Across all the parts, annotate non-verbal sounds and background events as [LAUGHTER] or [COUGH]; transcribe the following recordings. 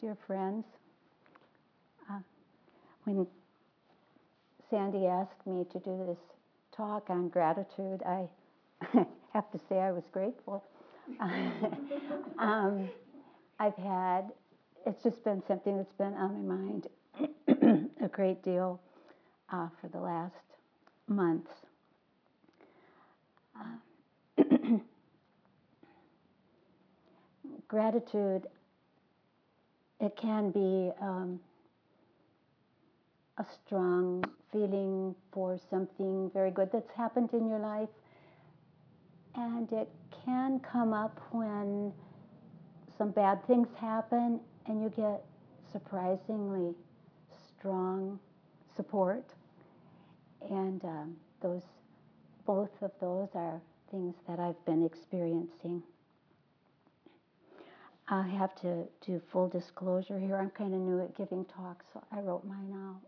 dear friends. Uh, when Sandy asked me to do this talk on gratitude, I [LAUGHS] have to say I was grateful. [LAUGHS] um, I've had, it's just been something that's been on my mind [CLEARS THROAT] a great deal uh, for the last months. Uh, [CLEARS THROAT] gratitude, it can be um, a strong feeling for something very good that's happened in your life. And it can come up when some bad things happen and you get surprisingly strong support. And um, those, both of those are things that I've been experiencing. I have to do full disclosure here. I'm kind of new at giving talks, so I wrote mine out.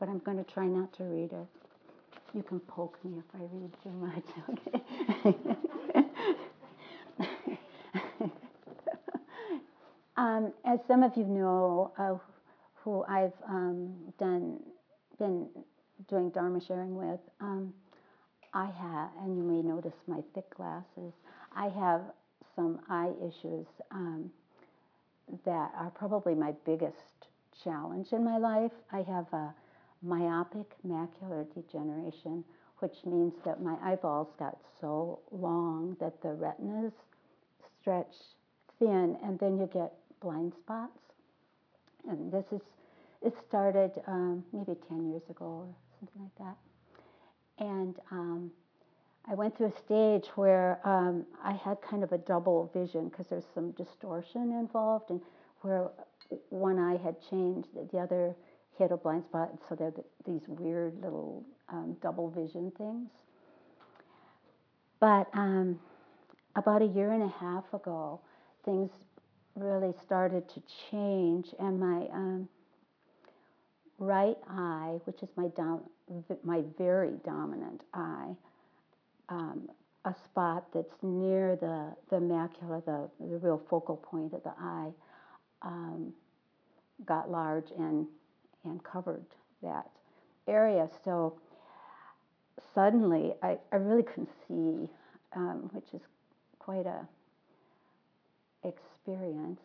But I'm going to try not to read it. You can poke me if I read too much, [LAUGHS] okay? um, as some of you know, uh, who I've um, done, been doing Dharma sharing with, um, I have, and you may notice my thick glasses, I have some eye issues um, that are probably my biggest challenge in my life. I have a myopic macular degeneration, which means that my eyeballs got so long that the retinas stretch thin, and then you get blind spots. And this is, it started um, maybe 10 years ago or something like that. And um, I went through a stage where um, I had kind of a double vision because there's some distortion involved, and where one eye had changed, the other hit a blind spot, so there are these weird little um, double vision things. But um, about a year and a half ago, things really started to change, and my um, right eye, which is my dom- my very dominant eye, um, a spot that's near the, the macula, the, the real focal point of the eye, um, got large and, and covered that area. So suddenly I, I really couldn't see, um, which is quite a experience.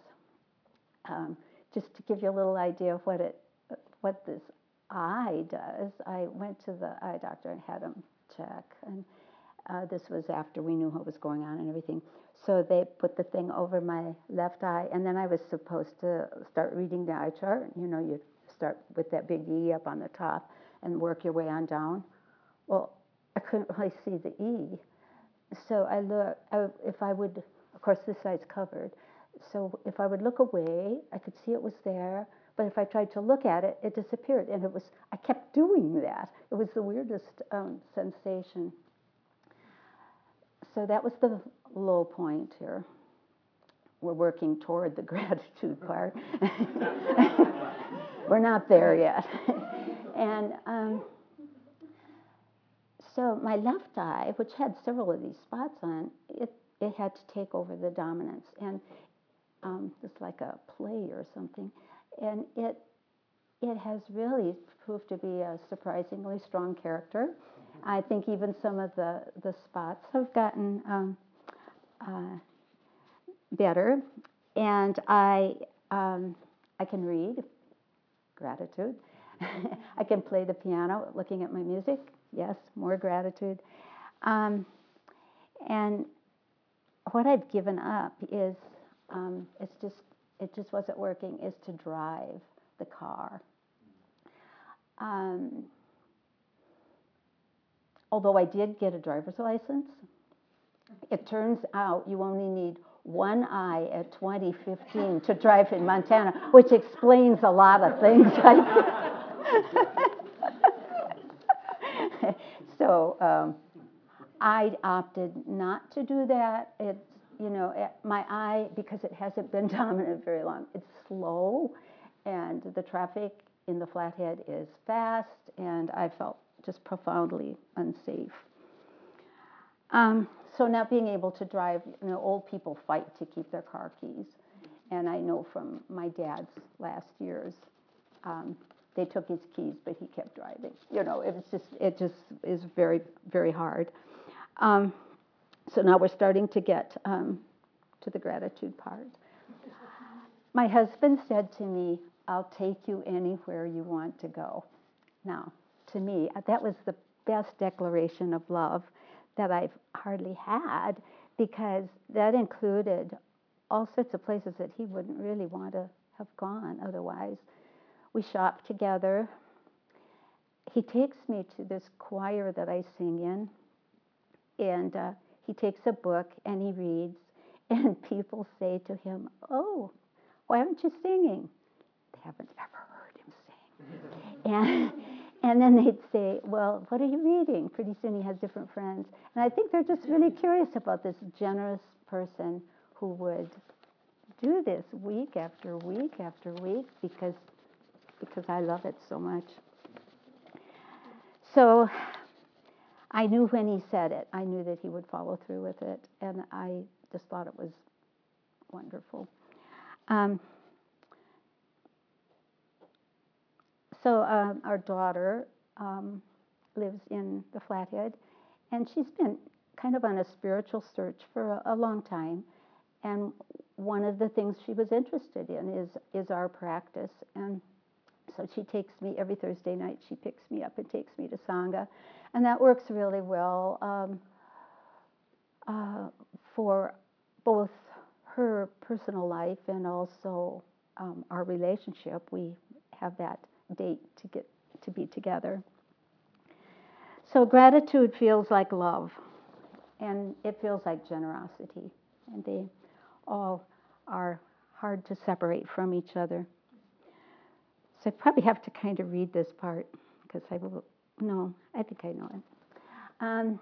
Um, just to give you a little idea of what it, what this eye does, I went to the eye doctor and had him check. And uh, this was after we knew what was going on and everything. So they put the thing over my left eye, and then I was supposed to start reading the eye chart. You know, you start with that big E up on the top and work your way on down. Well, I couldn't really see the E. So I look, I, if I would, of course, this side's covered. So if I would look away, I could see it was there. But if I tried to look at it, it disappeared. And it was, I kept doing that. It was the weirdest um, sensation. So that was the low point here. We're working toward the [LAUGHS] gratitude part. [LAUGHS] We're not there yet. and um, so my left eye, which had several of these spots on, it, it had to take over the dominance. And um, it's like a play or something. And it, it has really proved to be a surprisingly strong character. I think even some of the, the spots have gotten um, uh, better. And I, um, I can read, gratitude. [LAUGHS] I can play the piano looking at my music, yes, more gratitude. Um, and what I've given up is, um, it's just, it just wasn't working, is to drive the car. Um, although I did get a driver's license, it turns out you only need one eye at 2015 to drive in Montana, which explains a lot of things. [LAUGHS] so um, I opted not to do that. It's, you know, eh, my eye, because it hasn't been [LAUGHS] dominant very long, it's slow, and the traffic in the flathead is fast, and I felt just profoundly unsafe. Um, so not being able to drive, you know, old people fight to keep their car keys. and I know from my dad's last years, um, they took his keys, but he kept driving. You know, it was just it just is very very hard. Um, so now we're starting to get um, to the gratitude part. My husband said to me, "I'll take you anywhere you want to go." Now, to me, that was the best declaration of love that I've hardly had because that included all sorts of places that he wouldn't really want to have gone otherwise. We shop together. He takes me to this choir that I sing in, and uh, he takes a book and he reads, [LAUGHS] and people say to him, Oh, why aren't you singing? They haven't ever heard him sing. [LAUGHS] and and then they'd say, Well, what are you reading? Pretty soon he has different friends. And I think they're just really curious about this generous person who would do this week after week after week because, because I love it so much. So I knew when he said it, I knew that he would follow through with it. And I just thought it was wonderful. Um, So um, our daughter um, lives in the Flathead, and she's been kind of on a spiritual search for a, long time. And one of the things she was interested in is is our practice, and so she takes me every Thursday night. She picks me up and takes me to sangha, and that works really well um, uh, for both her personal life and also um, our relationship. We have that date to get to be together. So gratitude feels like love, and it feels like generosity, and they all are hard to separate from each other. So I probably have to kind of read this part because I will. No, I think I know it. Um,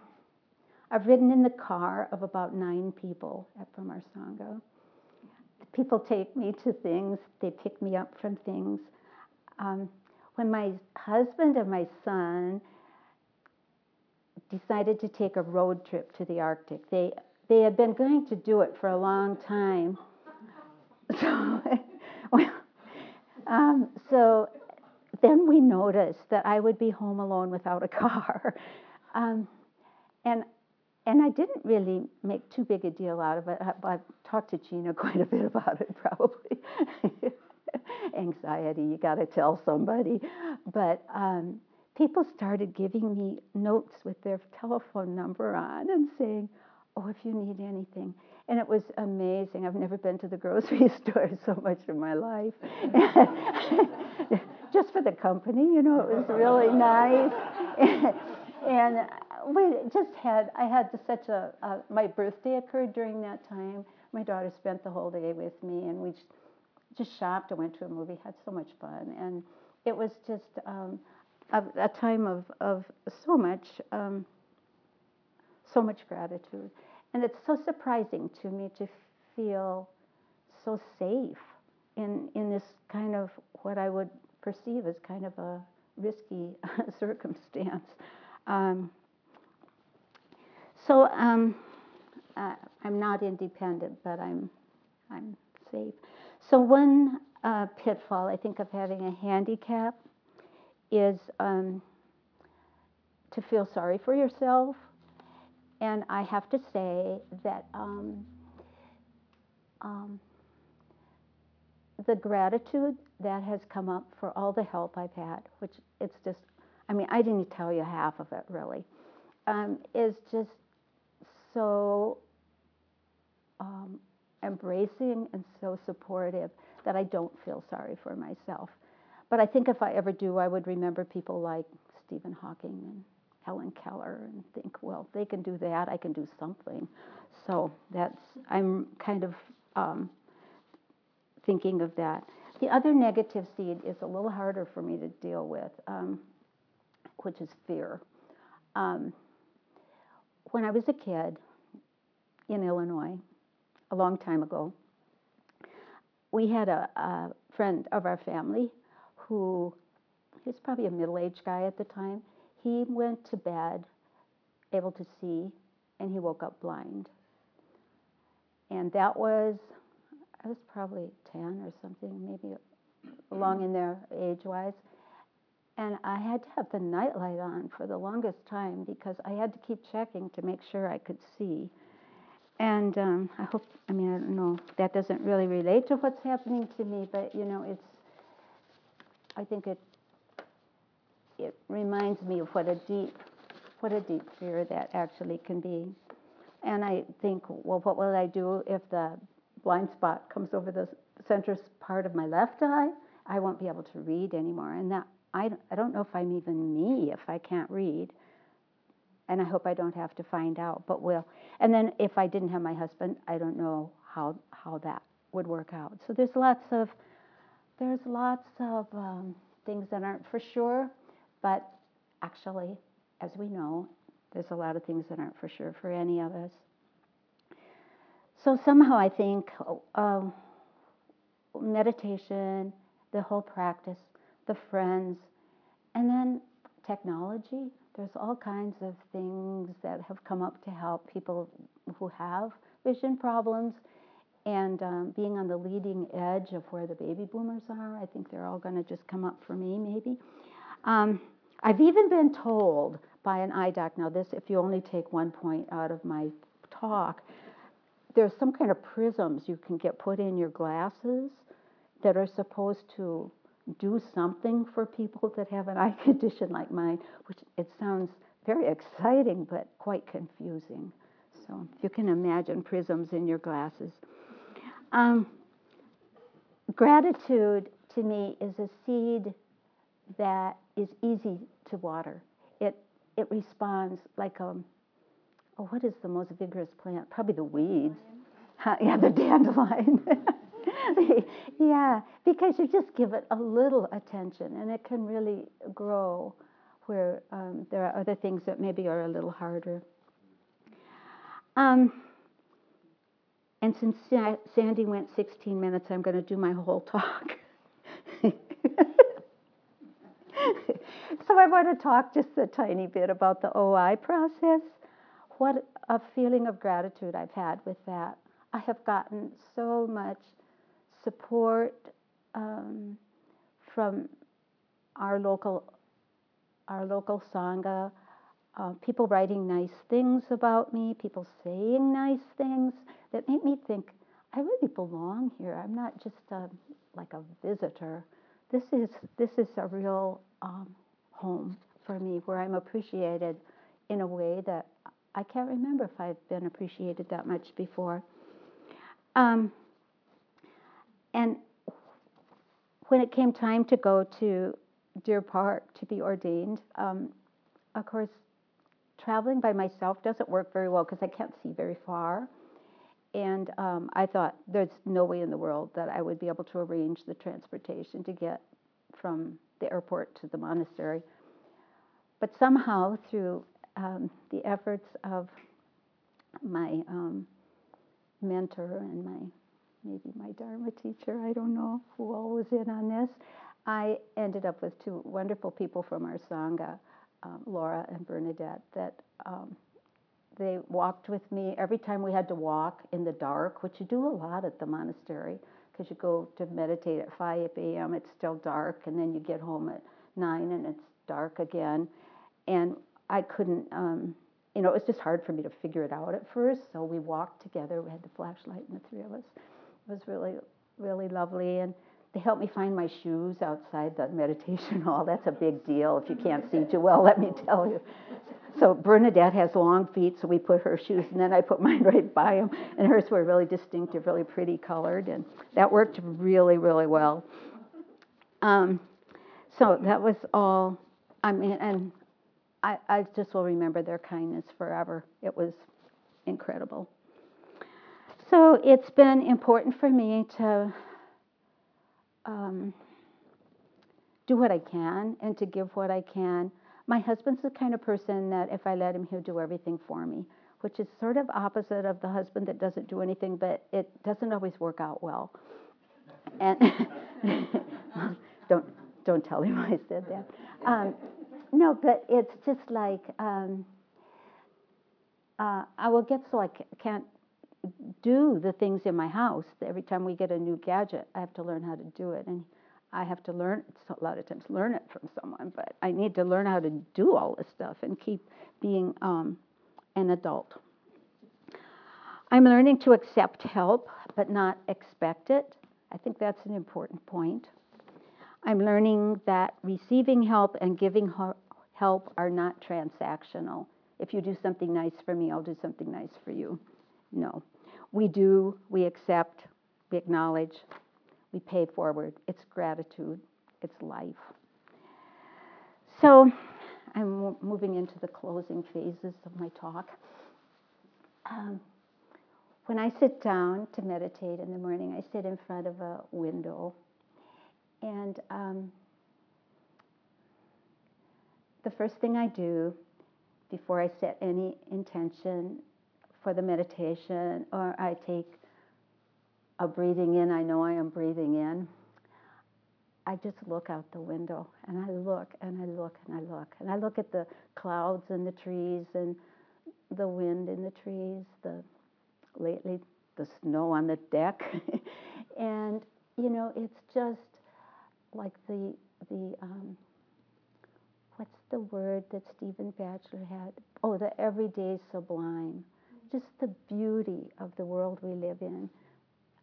I've ridden in the car of about nine people from our Sangha. People take me to things, they pick me up from things. Um, when my husband and my son decided to take a road trip to the Arctic, they, they had been going to do it for a long time. [LAUGHS] So, well, [LAUGHS] um, so then we noticed that I would be home alone without a [LAUGHS] car. Um, and and I didn't really make too big a deal out of it. I, I've talked to Gina quite a bit about it, probably. [LAUGHS] anxiety, you got to tell somebody. But um, people started giving me notes with their telephone number on and saying, Oh, if you need anything. And it was amazing. I've never been to the [LAUGHS] grocery store so much in my life. [LAUGHS] Just for the company, you know, it was really nice. and we just had, I had such a, uh, my birthday occurred during that time. My daughter spent the whole day with me, and we just shopped and went to a movie, had so much fun. And it was just um, a, a, time of, of so much, um, so much gratitude. And it's so surprising to me to feel so safe in, in this kind of what I would perceive as kind of a risky [LAUGHS] circumstance. Um, so um, uh, I'm not independent, but I'm, I'm safe. So, one uh, pitfall I think of having a handicap is um, to feel sorry for yourself. And I have to say that um, um, the gratitude that has come up for all the help I've had, which it's just, I mean, I didn't tell you half of it really, is just so embracing and so supportive that I don't feel sorry for myself. But I think if I ever do, I would remember people like Stephen Hawking and Helen Keller and think, well, they can do that, I can do something. So that's, I'm kind of um, thinking of that. The other negative seed is a little harder for me to deal with, um, which is fear. Um, when I was a kid in Illinois, a long time ago, we had a, a friend of our family who, he was probably a middle aged guy at the time. He went to bed able to see, and he woke up blind. And that was, I was probably 10 or something, maybe along in there age wise. And I had to have the nightlight on for the longest time because I had to keep checking to make sure I could see. And um, I hope, I mean, I don't know, that doesn't really relate to what's happening to me, but you know, it's, I think it, it reminds me of what a deep, what a deep fear that actually can be. And I think, well, what will I do if the blind spot comes over the center part of my left eye? I won't be able to read anymore. And that, I, I don't know if I'm even me if I can't read. And I hope I don't have to find out, but will. And then if I didn't have my husband, I don't know how, how that would work out. So there's lots of, there's lots of um, things that aren't for sure, but actually, as we know, there's a lot of things that aren't for sure for any of us. So somehow I think uh, meditation, the whole practice, the friends, and then technology. There's all kinds of things that have come up to help people who have vision problems and um, being on the leading edge of where the baby boomers are. I think they're all going to just come up for me, maybe. Um, I've even been told by an eye doc, now this, if you only take one point out of my talk, there's some kind of prisms you can get put in your glasses that are supposed to do something for people that have an [LAUGHS] eye condition like mine, which it sounds very exciting but quite confusing. So if you can imagine prisms in your glasses. Um, gratitude to me is a seed that is easy to water. It it responds like a oh what is the most vigorous plant? Probably the weeds. [LAUGHS] yeah, the dandelion. [LAUGHS] [LAUGHS] yeah, because you just give it a little attention and it can really grow where um, there are other things that maybe are a little harder. Um, and since Sandy went 16 minutes, I'm going to do my whole talk. [LAUGHS] so I want to talk just a tiny bit about the OI process. What a feeling of gratitude I've had with that. I have gotten so much support um, from our local our local sangha, uh, people writing nice things about me, people saying nice things that made me think I really belong here. I'm not just a, like a visitor. This is this is a real um, home for me where I'm appreciated in a way that I can't remember if I've been appreciated that much before. Um, and when it came time to go to Deer Park to be ordained, um, of course, traveling by myself doesn't work very well because I can't see very far. And um, I thought there's no way in the world that I would be able to arrange the transportation to get from the airport to the monastery. But somehow, through um, the efforts of my um, mentor and my maybe my Dharma teacher, I don't know who all was in on this. I ended up with two wonderful people from our Sangha, um, Laura and Bernadette, that um, they walked with me every time we had to walk in the dark, which you do a lot at the monastery because you go to meditate at 5 a.m., it's still dark, and then you get home at 9 and it's dark again. And I couldn't, um, you know, it was just hard for me to figure it out at first. So we walked together. We had the flashlight, and the three of us. Was really, really lovely. And they helped me find my shoes outside the meditation [LAUGHS] hall. That's a big deal if you can't see too well, let me tell you. So Bernadette has long feet, so we put her shoes, and then I put mine [LAUGHS] right by them. And hers were really distinctive, really pretty colored, and that worked really, really well. Um, so that was all. I mean, and I, I just will remember their kindness forever. It was incredible. So it's been important for me to um, do what I can and to give what I can. My husband's the kind of person that if I let him, he'll do everything for me, which is sort of opposite of the husband that doesn't do anything, but it doesn't always work out well. And [LAUGHS] don't don't tell him [LAUGHS] I said that. Um, no, but it's just like um, uh, I will get so I can't do the things in my house. Every time we get a new gadget, I have to learn how to do it. And I have to learn, a lot of times, learn it from someone, but I need to learn how to do all this stuff and keep being um, an adult. I'm learning to accept help, but not expect it. I think that's an important point. I'm learning that receiving help and giving help are not transactional. If you do something nice for me, I'll do something nice for you. No. We do, we accept, we acknowledge, we pay forward. It's gratitude, it's life. So I'm moving into the closing phases of my talk. Um, when I sit down to meditate in the morning, I sit in front of a window. And um, the first thing I do before I set any intention for the meditation, or I take a breathing in, I know I am breathing in. I just look out the window and I look and I look and I look and I look at the clouds and the trees and the wind in the trees, the lately the snow on the deck. [LAUGHS] and you know, it's just like the the um, what's the word that Stephen Batchelor had? Oh, the everyday sublime. Just the beauty of the world we live in.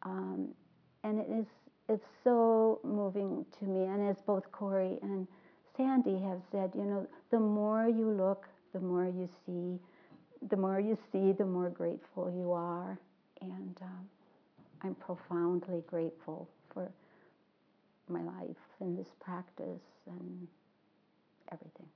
Um, and it is it's so moving to me. And as both Corey and Sandy have said, you know, the more you look, the more you see. The more you see, the more grateful you are. And um, I'm profoundly grateful for my life and this practice and everything.